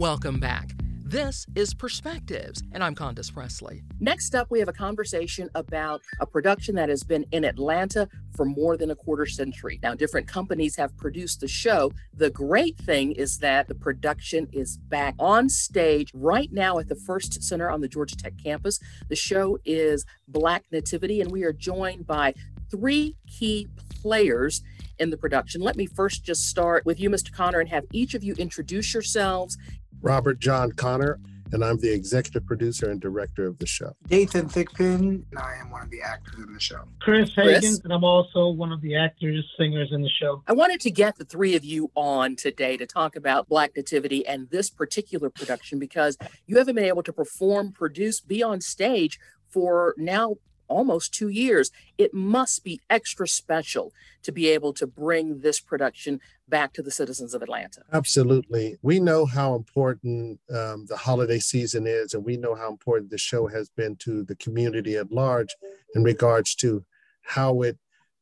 Welcome back. This is Perspectives, and I'm Condace Pressley. Next up, we have a conversation about a production that has been in Atlanta for more than a quarter century. Now, different companies have produced the show. The great thing is that the production is back on stage right now at the Ferst Center on the Georgia Tech campus. The show is Black Nativity, and we are joined by three key players in the production. Let me first just start with you, Mr. Connor, and have each of you introduce yourselves Robert John Connor, and I'm the executive producer and director of the show. Dathan Thigpen, and I am one of the actors in the show. Chris Hagan, and I'm also one of the actors, singers in the show. I wanted to get the three of you on today to talk about Black Nativity and this particular production because you haven't been able to perform, produce, be on stage for now almost two years. It must be extra special to be able to bring this production back to the citizens of Atlanta. Absolutely. We know how important um, the holiday season is, and we know how important the show has been to the community at large in regards to how it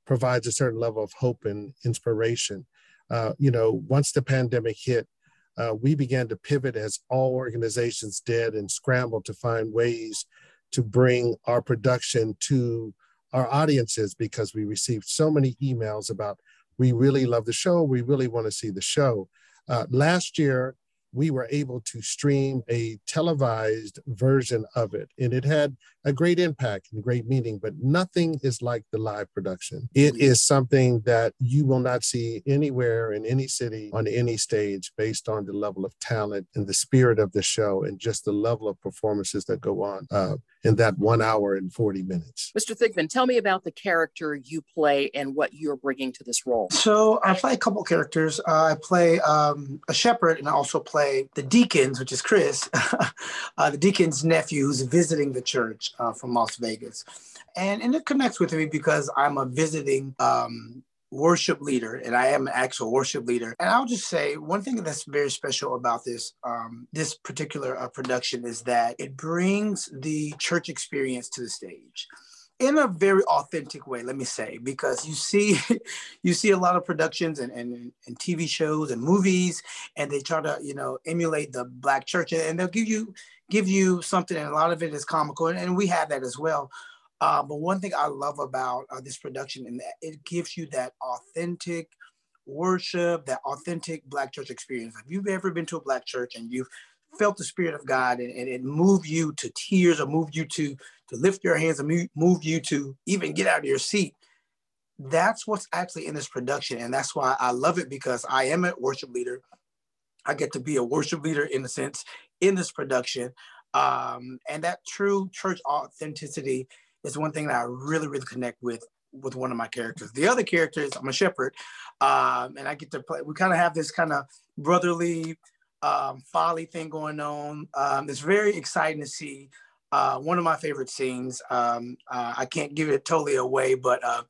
provides a certain level of hope and inspiration. Uh, you know, once the pandemic hit, uh, we began to pivot as all organizations did and scramble to find ways to bring our production to our audiences because we received so many emails about we really love the show we really want to see the show uh, last year we were able to stream a televised version of it. And it had a great impact and great meaning, but nothing is like the live production. It is something that you will not see anywhere in any city on any stage based on the level of talent and the spirit of the show and just the level of performances that go on uh, in that one hour and 40 minutes. Mr. Thigpen, tell me about the character you play and what you're bringing to this role. So I play a couple characters. Uh, I play um, a shepherd and I also play play the deacons, which is Chris, uh, the deacon's nephew who's visiting the church uh, from Las Vegas. And, and it connects with me because I'm a visiting um, worship leader and I am an actual worship leader. And I'll just say one thing that's very special about this um, this particular uh, production is that it brings the church experience to the stage in a very authentic way let me say because you see you see a lot of productions and, and, and tv shows and movies and they try to you know emulate the black church and they'll give you give you something and a lot of it is comical and, and we have that as well. Uh, but one thing i love about uh, this production and it gives you that authentic worship that authentic black church experience. If you've ever been to a black church and you've felt the spirit of god and, and it moved you to tears or moved you to to lift your hands and move you to even get out of your seat. That's what's actually in this production. And that's why I love it because I am a worship leader. I get to be a worship leader in a sense in this production. Um, and that true church authenticity is one thing that I really, really connect with with one of my characters. The other character is I'm a shepherd, um, and I get to play. We kind of have this kind of brotherly um, folly thing going on. Um, it's very exciting to see uh, one of my favorite scenes. Um, uh, I can't give it totally away, but uh,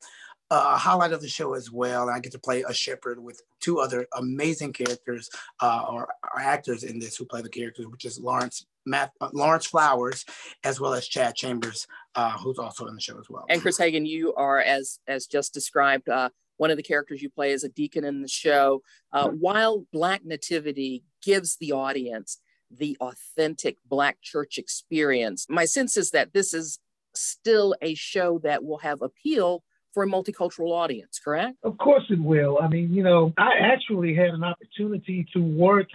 a highlight of the show as well. And I get to play a shepherd with two other amazing characters uh, or, or, actors in this who play the characters, which is Lawrence Matt, uh, Lawrence Flowers, as well as Chad Chambers, uh, who's also in the show as well. And Chris Hagan, you are as as just described. one of the characters you play as a deacon in the show. while Black Nativity gives the audience the authentic Black church experience. My sense is that this is still a show that will have appeal for a multicultural audience, correct? Of course it will. I mean, you know, I actually had an opportunity to work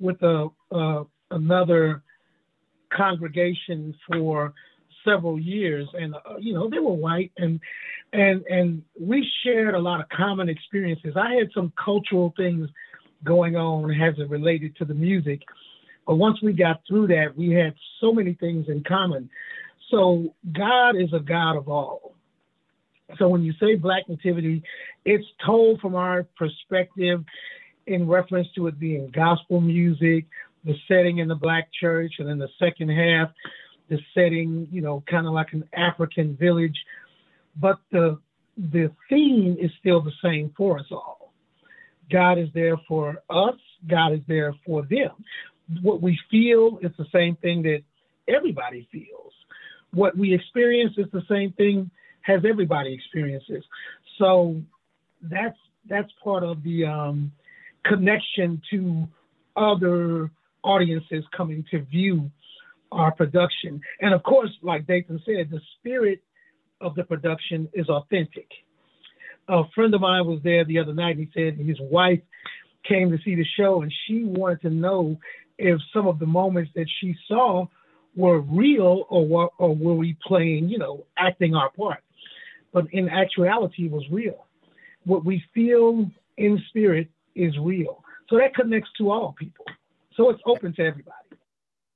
with a uh, another congregation for several years, and uh, you know, they were white, and and and we shared a lot of common experiences. I had some cultural things going on as it related to the music, but once we got through that, we had so many things in common. So God is a God of all. So when you say Black Nativity, it's told from our perspective in reference to it being gospel music, the setting in the Black church, and then the second half, the setting, you know, kind of like an African village. But the the theme is still the same for us all. God is there for us. God is there for them what we feel is the same thing that everybody feels. What we experience is the same thing as everybody experiences. So that's that's part of the um, connection to other audiences coming to view our production. And of course, like Dathan said, the spirit of the production is authentic. A friend of mine was there the other night. He said his wife came to see the show and she wanted to know if some of the moments that she saw were real or were, or were we playing, you know, acting our part. But in actuality, it was real. What we feel in spirit is real. So that connects to all people. So it's open to everybody.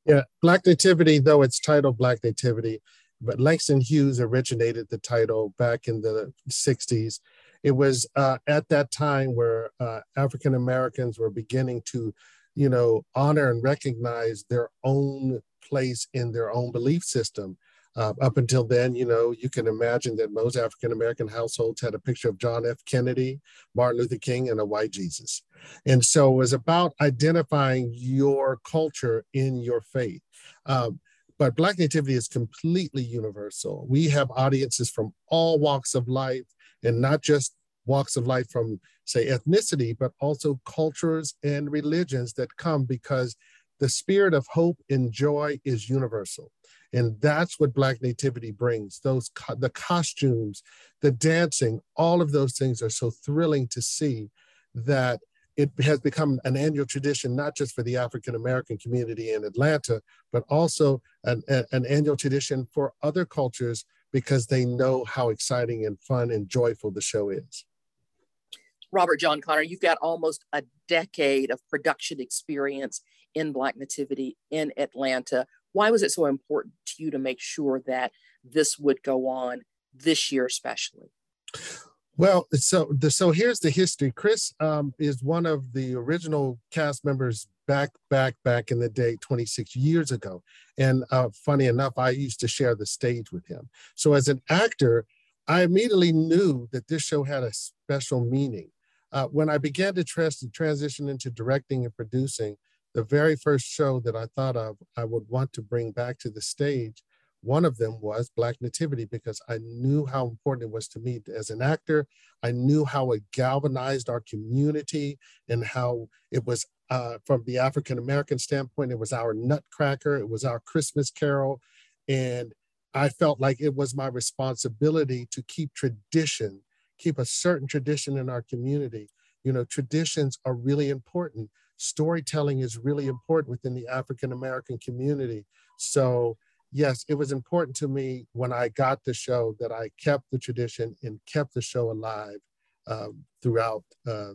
Yeah, Black Nativity, though it's titled Black Nativity, but Langston Hughes originated the title back in the 60s. It was uh, at that time where uh, African Americans were beginning to, you know, honor and recognize their own place in their own belief system. Uh, up until then, you know, you can imagine that most African American households had a picture of John F. Kennedy, Martin Luther King, and a white Jesus. And so it was about identifying your culture in your faith. Um, but Black Nativity is completely universal. We have audiences from all walks of life and not just walks of life from, say, ethnicity, but also cultures and religions that come because the spirit of hope and joy is universal. And that's what Black Nativity brings. Those co- the costumes, the dancing, all of those things are so thrilling to see that it has become an annual tradition, not just for the African American community in Atlanta, but also an, an, annual tradition for other cultures because they know how exciting and fun and joyful the show is. Robert John Connor, you've got almost a decade of production experience in Black Nativity in Atlanta. Why was it so important to you to make sure that this would go on this year, especially? Well, so the, so here's the history. Chris um, is one of the original cast members back back back in the day 26 years ago and uh, funny enough i used to share the stage with him so as an actor i immediately knew that this show had a special meaning uh, when i began to trans- transition into directing and producing the very first show that i thought of i would want to bring back to the stage one of them was Black Nativity because I knew how important it was to me as an actor. I knew how it galvanized our community and how it was, uh, from the African American standpoint, it was our nutcracker, it was our Christmas carol. And I felt like it was my responsibility to keep tradition, keep a certain tradition in our community. You know, traditions are really important. Storytelling is really important within the African American community. So yes, it was important to me when I got the show that I kept the tradition and kept the show alive um, throughout uh,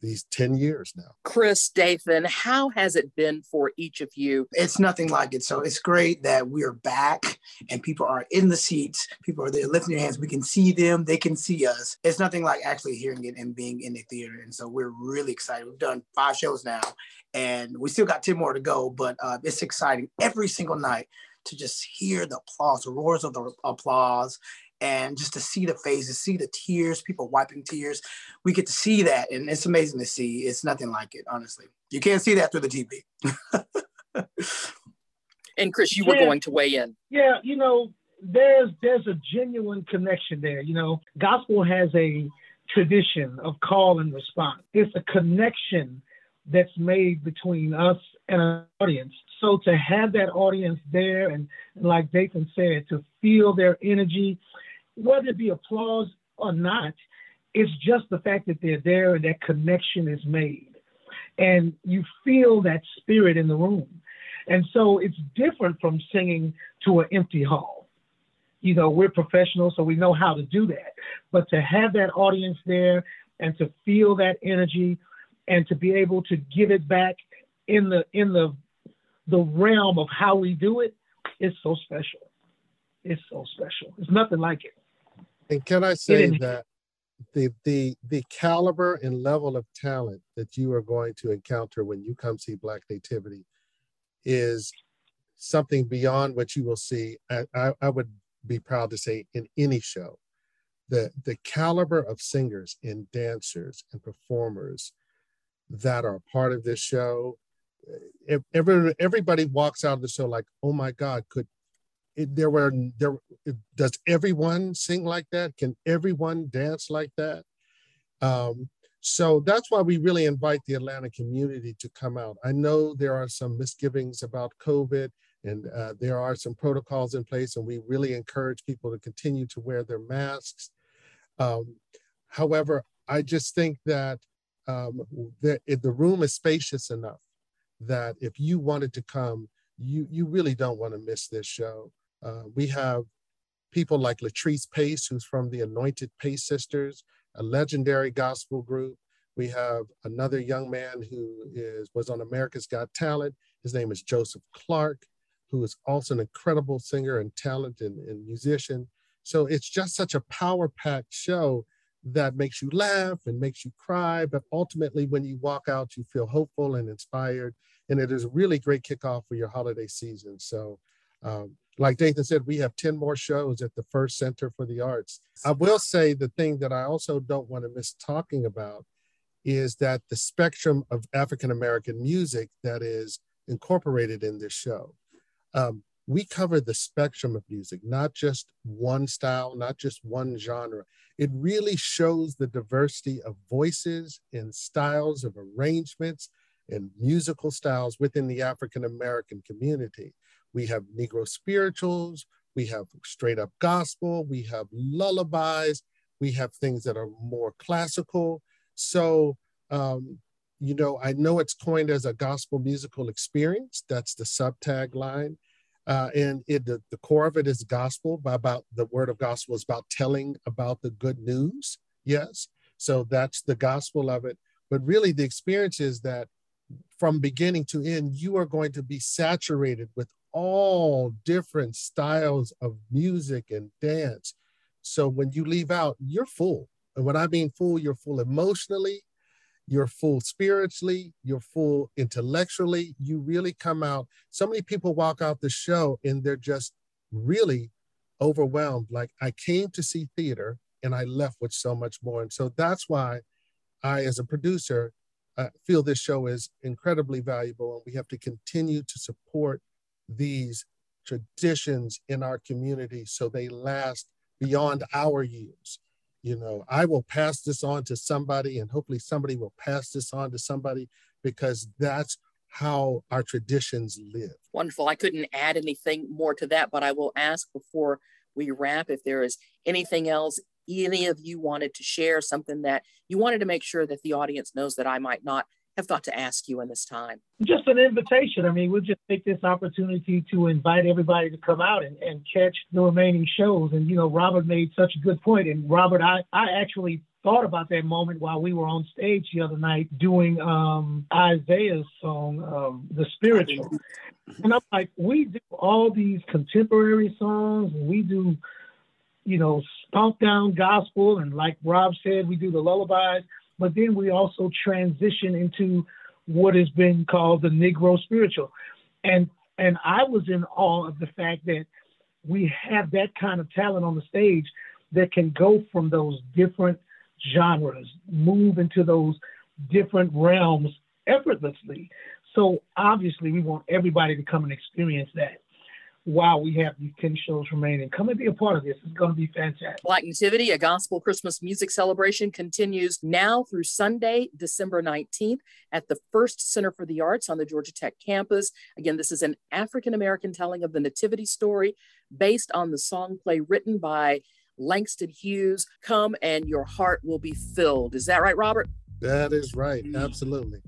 these 10 years now. Chris, Dathan, how has it been for each of you? It's nothing like it. So it's great that we're back and people are in the seats. People are there lifting their hands. We can see them, they can see us. It's nothing like actually hearing it and being in the theater. And so we're really excited. We've done five shows now and we still got 10 more to go, but uh, it's exciting every single night to just hear the applause, the roars of the applause, and just to see the faces, see the tears, people wiping tears. We get to see that, and it's amazing to see. It's nothing like it, honestly. You can't see that through the TV. and Chris, you were going to weigh in. Yeah, you know, there's there's a genuine connection there. You know, gospel has a tradition of call and response. It's a connection that's made between us and an audience. So to have that audience there and, and like Dathan said, to feel their energy, whether it be applause or not, it's just the fact that they're there and that connection is made. And you feel that spirit in the room. And so it's different from singing to an empty hall. You know, we're professionals, so we know how to do that. But to have that audience there and to feel that energy and to be able to give it back in the in the the realm of how we do it is so special. It's so special. It's nothing like it. And can I say that the the the caliber and level of talent that you are going to encounter when you come see Black Nativity is something beyond what you will see. I, I, I would be proud to say in any show. The the caliber of singers and dancers and performers that are part of this show. Eh, every, everybody walks out of the show like, oh my God, could there were there does everyone sing like that? Can everyone dance like that? Um, So that's why we really invite the Atlanta community to come out. I know there are some misgivings about COVID and uh, there are some protocols in place and we really encourage people to continue to wear their masks. Um, however, I just think that um, the, the room is spacious enough that if you wanted to come, you, you really don't want to miss this show. Uh, we have people like Latrice Pace, who's from the Anointed Pace Sisters, a legendary gospel group. We have another young man who is was on America's Got Talent. His name is Joseph Clark, who is also an incredible singer and talent and, and musician. So it's just such a power-packed show that makes you laugh and makes you cry. But ultimately, when you walk out, you feel hopeful and inspired. And it is a really great kickoff for your holiday season. So um, like Dathan said, we have 10 more shows at the Ferst Center for the Arts. I will say the thing that I also don't want to miss talking about is that the spectrum of African American music that is incorporated in this show. Um, we cover the spectrum of music, not just one style, not just one genre. It really shows the diversity of voices and styles of arrangements and musical styles within the African American community. We have Negro spirituals, we have straight up gospel, we have lullabies, we have things that are more classical. So, um, you know, I know it's coined as a gospel musical experience. That's the subtag line. Uh, and it, the, the core of it is gospel by about the word of gospel is about telling about the good news. Yes. So that's the gospel of it. But really, the experience is that from beginning to end, you are going to be saturated with all different styles of music and dance. So when you leave out, you're full. And when I mean full, you're full emotionally, you're full spiritually, you're full intellectually. You really come out. So many people walk out the show and they're just really overwhelmed. Like I came to see theater and I left with so much more. And so that's why I, as a producer, uh, feel this show is incredibly valuable and we have to continue to support these traditions in our community so they last beyond our years. You know, I will pass this on to somebody, and hopefully somebody will pass this on to somebody because that's how our traditions live. Wonderful. I couldn't add anything more to that, but I will ask before we wrap if there is anything else any of you wanted to share, something that you wanted to make sure that the audience knows that I might not have thought to ask you in this time? Just an invitation. I mean, we'll just take this opportunity to invite everybody to come out and, and catch the remaining shows. And, you know, Robert made such a good point. And Robert, I, I actually thought about that moment while we were on stage the other night doing um, Isaiah's song, um, The Spiritual. And I'm like, we do all these contemporary songs, and we do, you know, spunk down gospel. And like Rob said, we do the lullabies but then we also transition into what has been called the Negro spiritual. And and I was in awe of the fact that we have that kind of talent on the stage that can go from those different genres, move into those different realms effortlessly. So obviously we want everybody to come and experience that while we have these 10 shows remaining. Come and be a part of this. It's going to be fantastic. Black Nativity, a gospel Christmas music celebration, continues now through Sunday, December 19th at the Ferst Center for the Arts on the Georgia Tech campus. Again, this is an African American telling of the Nativity story based on the song play written by Langston Hughes. Come and your heart will be filled. Is that right, Robert? That is right. Mm. Absolutely.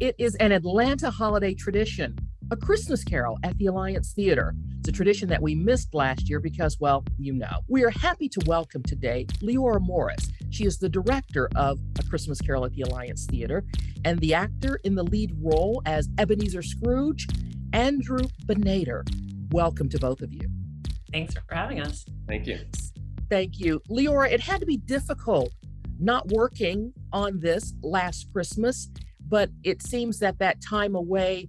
It is an Atlanta holiday tradition a Christmas Carol at the Alliance Theater. It's a tradition that we missed last year because, well, you know. We are happy to welcome today Leora Morris. She is the director of A Christmas Carol at the Alliance Theater and the actor in the lead role as Ebenezer Scrooge, Andrew Benator. Welcome to both of you. Thanks for having us. Thank you. Thank you. Leora, it had to be difficult not working on this last Christmas, but it seems that that time away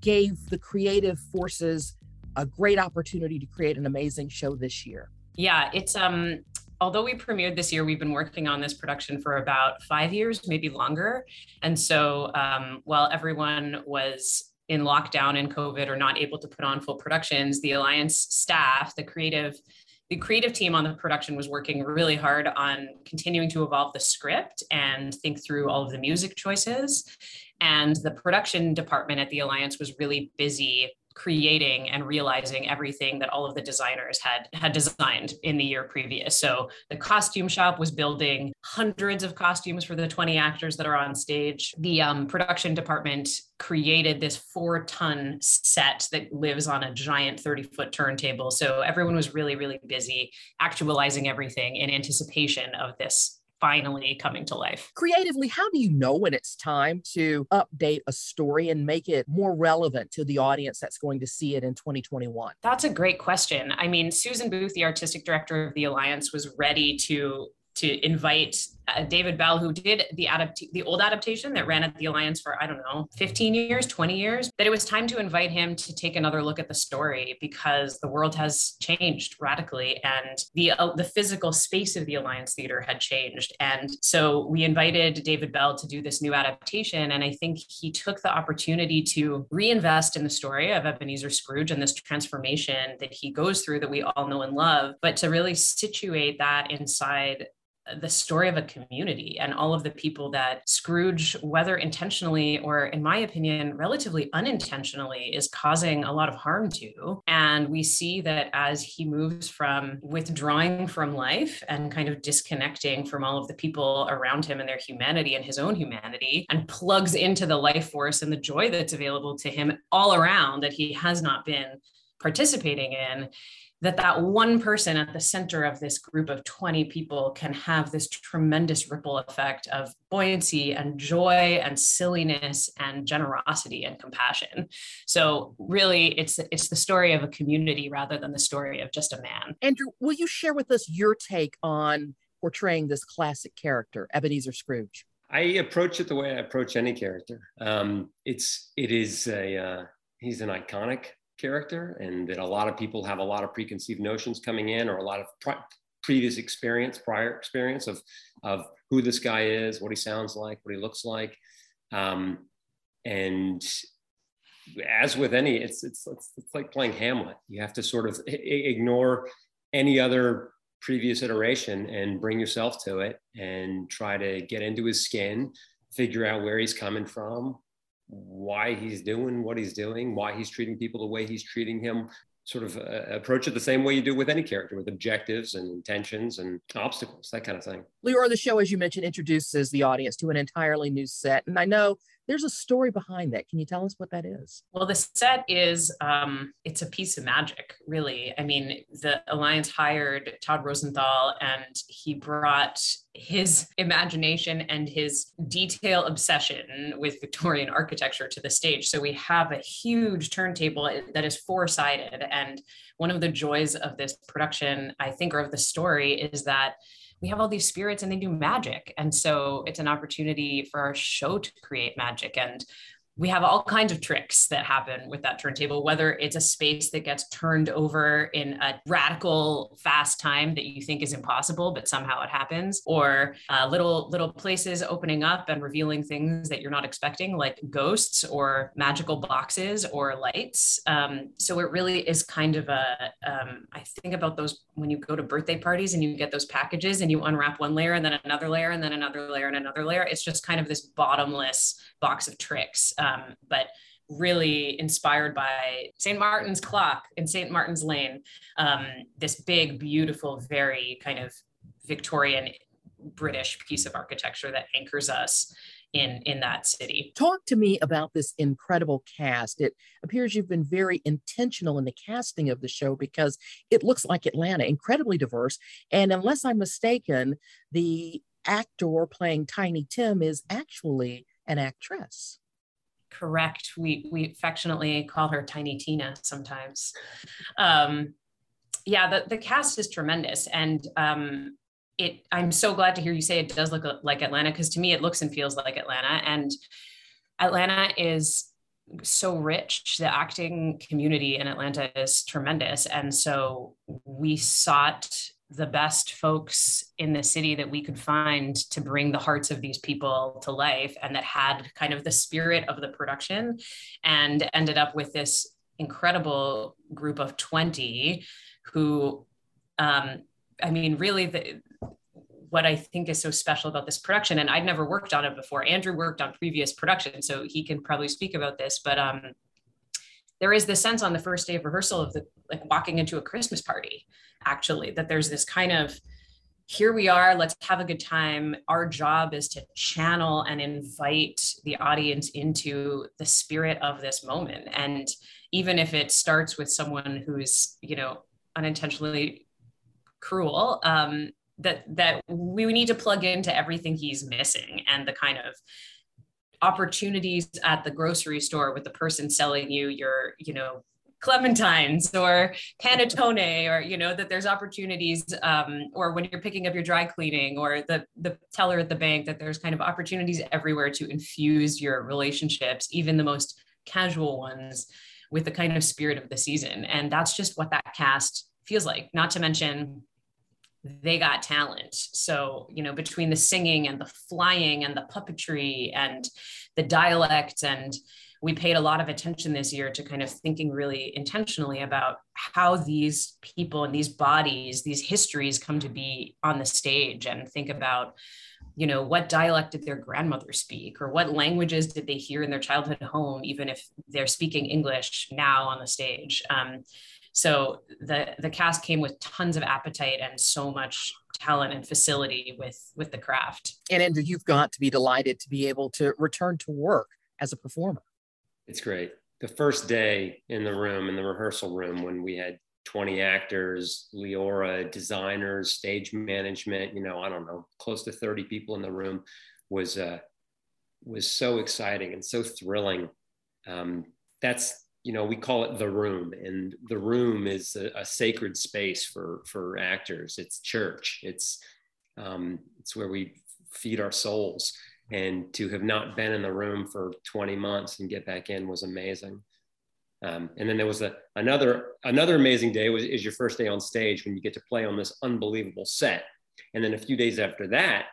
gave the creative forces a great opportunity to create an amazing show this year. Yeah, it's um although we premiered this year, we've been working on this production for about five years, maybe longer. And so um, while everyone was in lockdown and COVID or not able to put on full productions, the Alliance staff, the creative the creative team on the production was working really hard on continuing to evolve the script and think through all of the music choices. And the production department at the Alliance was really busy creating and realizing everything that all of the designers had had designed in the year previous. So the costume shop was building hundreds of costumes for the 20 actors that are on stage. The um, production department created this four ton set that lives on a giant 30 foot turntable. So everyone was really really busy actualizing everything in anticipation of this finally coming to life. Creatively, how do you know when it's time to update a story and make it more relevant to the audience that's going to see it in 2021? That's a great question. I mean, Susan Booth, the artistic director of the Alliance, was ready to to invite uh, David Bell, who did the adapt the old adaptation that ran at the Alliance for I don't know 15 years, 20 years, that it was time to invite him to take another look at the story because the world has changed radically and the uh, the physical space of the Alliance Theater had changed, and so we invited David Bell to do this new adaptation, and I think he took the opportunity to reinvest in the story of Ebenezer Scrooge and this transformation that he goes through that we all know and love, but to really situate that inside the story of a community and all of the people that Scrooge, whether intentionally or, in my opinion, relatively unintentionally, is causing a lot of harm to. And we see that as he moves from withdrawing from life and kind of disconnecting from all of the people around him and their humanity and his own humanity, and plugs into the life force and the joy that's available to him all around that he has not been participating in that that one person at the center of this group of 20 people can have this tremendous ripple effect of buoyancy and joy and silliness and generosity and compassion. So really it's it's the story of a community rather than the story of just a man. Andrew will you share with us your take on portraying this classic character ebenezer scrooge? I approach it the way i approach any character. Um, it's it is a uh, he's an iconic character and that a lot of people have a lot of preconceived notions coming in or a lot of pre- previous experience prior experience of of who this guy is what he sounds like what he looks like. Um, and as with any it's, it's it's it's like playing hamlet. You have to sort of ignore any other previous iteration and bring yourself to it and try to get into his skin figure out where he's coming from why he's doing what he's doing, why he's treating people the way he's treating him. Sort of uh, approach it the same way you do with any character, with objectives and intentions and obstacles, that kind of thing. Leora, the show, as you mentioned, introduces the audience to an entirely new set. And I know there's a story behind that. Can you tell us what that is? Well, the set is um, it's a piece of magic, really. I mean, the Alliance hired Todd Rosenthal, and he brought his imagination and his detail obsession with Victorian architecture to the stage. So we have a huge turntable that is four sided, and one of the joys of this production, I think, or of the story, is that we have all these spirits and they do magic. And so it's an opportunity for our show to create magic. And we have all kinds of tricks that happen with that turntable, whether it's a space that gets turned over in a radical fast time that you think is impossible, but somehow it happens, or uh, little little places opening up and revealing things that you're not expecting, like ghosts or magical boxes or lights. Um, so it really is kind of a. Um, I think about those when you go to birthday parties and you get those packages and you unwrap one layer and then another layer and then another layer and another layer. It's just kind of this bottomless box of tricks um, but really inspired by St. Martin's clock in St. Martin's Lane. Um, this big, beautiful, very kind of Victorian British piece of architecture that anchors us in in that city. Talk to me about this incredible cast. It appears you've been very intentional in the casting of the show because it looks like Atlanta, incredibly diverse. And unless I'm mistaken, the actor playing Tiny Tim is actually an actress correct. We we affectionately call her Tiny Tina sometimes. Um, yeah, the the cast is tremendous, and um, it. I'm so glad to hear you say it does look like Atlanta because to me it looks and feels like Atlanta, and Atlanta is so rich. The acting community in Atlanta is tremendous, and so we sought the best folks in the city that we could find to bring the hearts of these people to life and that had kind of the spirit of the production and ended up with this incredible group of 20 who um, I mean, really, the, what I think is so special about this production, and I'd never worked on it before. Andrew worked on previous productions, so he can probably speak about this. But um, there is this sense on the first day of rehearsal of the like walking into a Christmas party, actually, that there's this kind of here we are, let's have a good time. Our job is to channel and invite the audience into the spirit of this moment. And even if it starts with someone who's, you know, unintentionally cruel, um, that that we need to plug into everything he's missing and the kind of opportunities at the grocery store with the person selling you your you know clementines or panettone or you know that there's opportunities um, or when you're picking up your dry cleaning or the the teller at the bank that there's kind of opportunities everywhere to infuse your relationships even the most casual ones with the kind of spirit of the season. And that's just what that cast feels like. Not to mention they got talent. So, you know, between the singing and the flying and the puppetry and the dialect, and we paid a lot of attention this year to kind of thinking really intentionally about how these people and these bodies, these histories come to be on the stage and think about you know what dialect did their grandmother speak or what languages did they hear in their childhood home even if they're speaking english now on the stage um, so the the cast came with tons of appetite and so much talent and facility with with the craft. And Andrew, you've got to be delighted to be able to return to work as a performer. It's great. The first day in the room, in the rehearsal room, when we had 20 actors, Leora, designers, stage management, you know, I don't know, close to 30 people in the room was uh, was so exciting and so thrilling. Um, that's you know we call it the room and the room is a, a sacred space for for actors. It's church. It's um, it's where we feed our souls. And to have not been in the room for 20 months and get back in was amazing. Um, and then there was a, another another amazing day was is your first day on stage when you get to play on this unbelievable set. And then a few days after that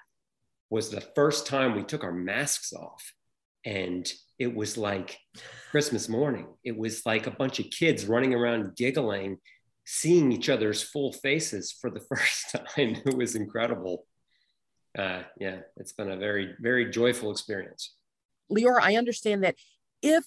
was the first time we took our masks off. And it was like Christmas morning. It was like a bunch of kids running around giggling, seeing each other's full faces for the first time. It was incredible. Uh, yeah, it's been a very, very joyful experience. Leora, I understand that if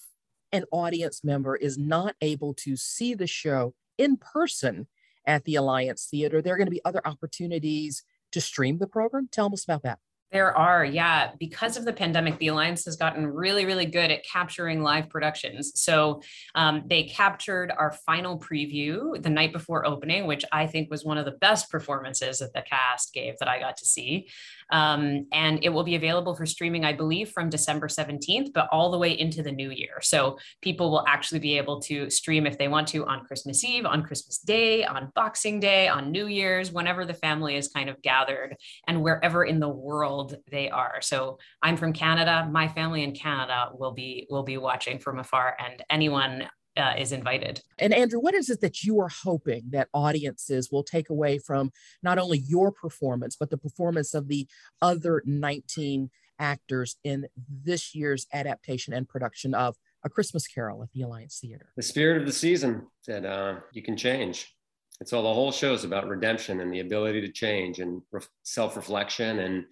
an audience member is not able to see the show in person at the Alliance Theater, there are going to be other opportunities to stream the program. Tell us about that. There are, yeah. Because of the pandemic, the Alliance has gotten really, really good at capturing live productions. So um, they captured our final preview the night before opening, which I think was one of the best performances that the cast gave that I got to see. Um, and it will be available for streaming, I believe, from December 17th, but all the way into the new year. So people will actually be able to stream if they want to on Christmas Eve, on Christmas Day, on Boxing Day, on New Year's, whenever the family is kind of gathered and wherever in the world they are. So I'm from Canada. My family in Canada will be will be watching from afar, and anyone uh, is invited. And Andrew, what is it that you are hoping that audiences will take away from not only your performance, but the performance of the other 19 actors in this year's adaptation and production of A Christmas Carol at the Alliance Theater? The spirit of the season that uh, you can change. It's all the whole show is about redemption and the ability to change and re- self reflection and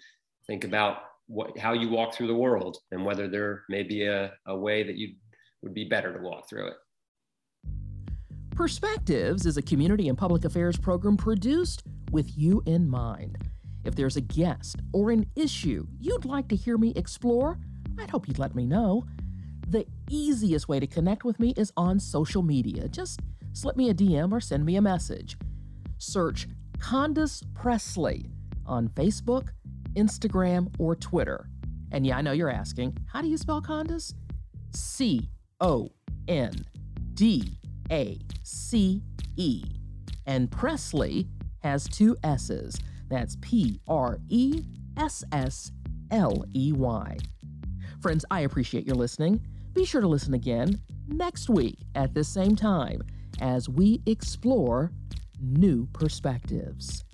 think about what, how you walk through the world and whether there may be a, a way that you would be better to walk through it. Perspectives is a community and public affairs program produced with you in mind. If there's a guest or an issue you'd like to hear me explore, I'd hope you'd let me know. The easiest way to connect with me is on social media. Just slip me a DM or send me a message. Search Condace Pressley on Facebook, Instagram, or Twitter. And yeah, I know you're asking, how do you spell Condace? C O N D A C E. And Pressley has two S's. That's P R E S S L E Y. Friends, I appreciate your listening. Be sure to listen again next week at the same time as we explore new perspectives.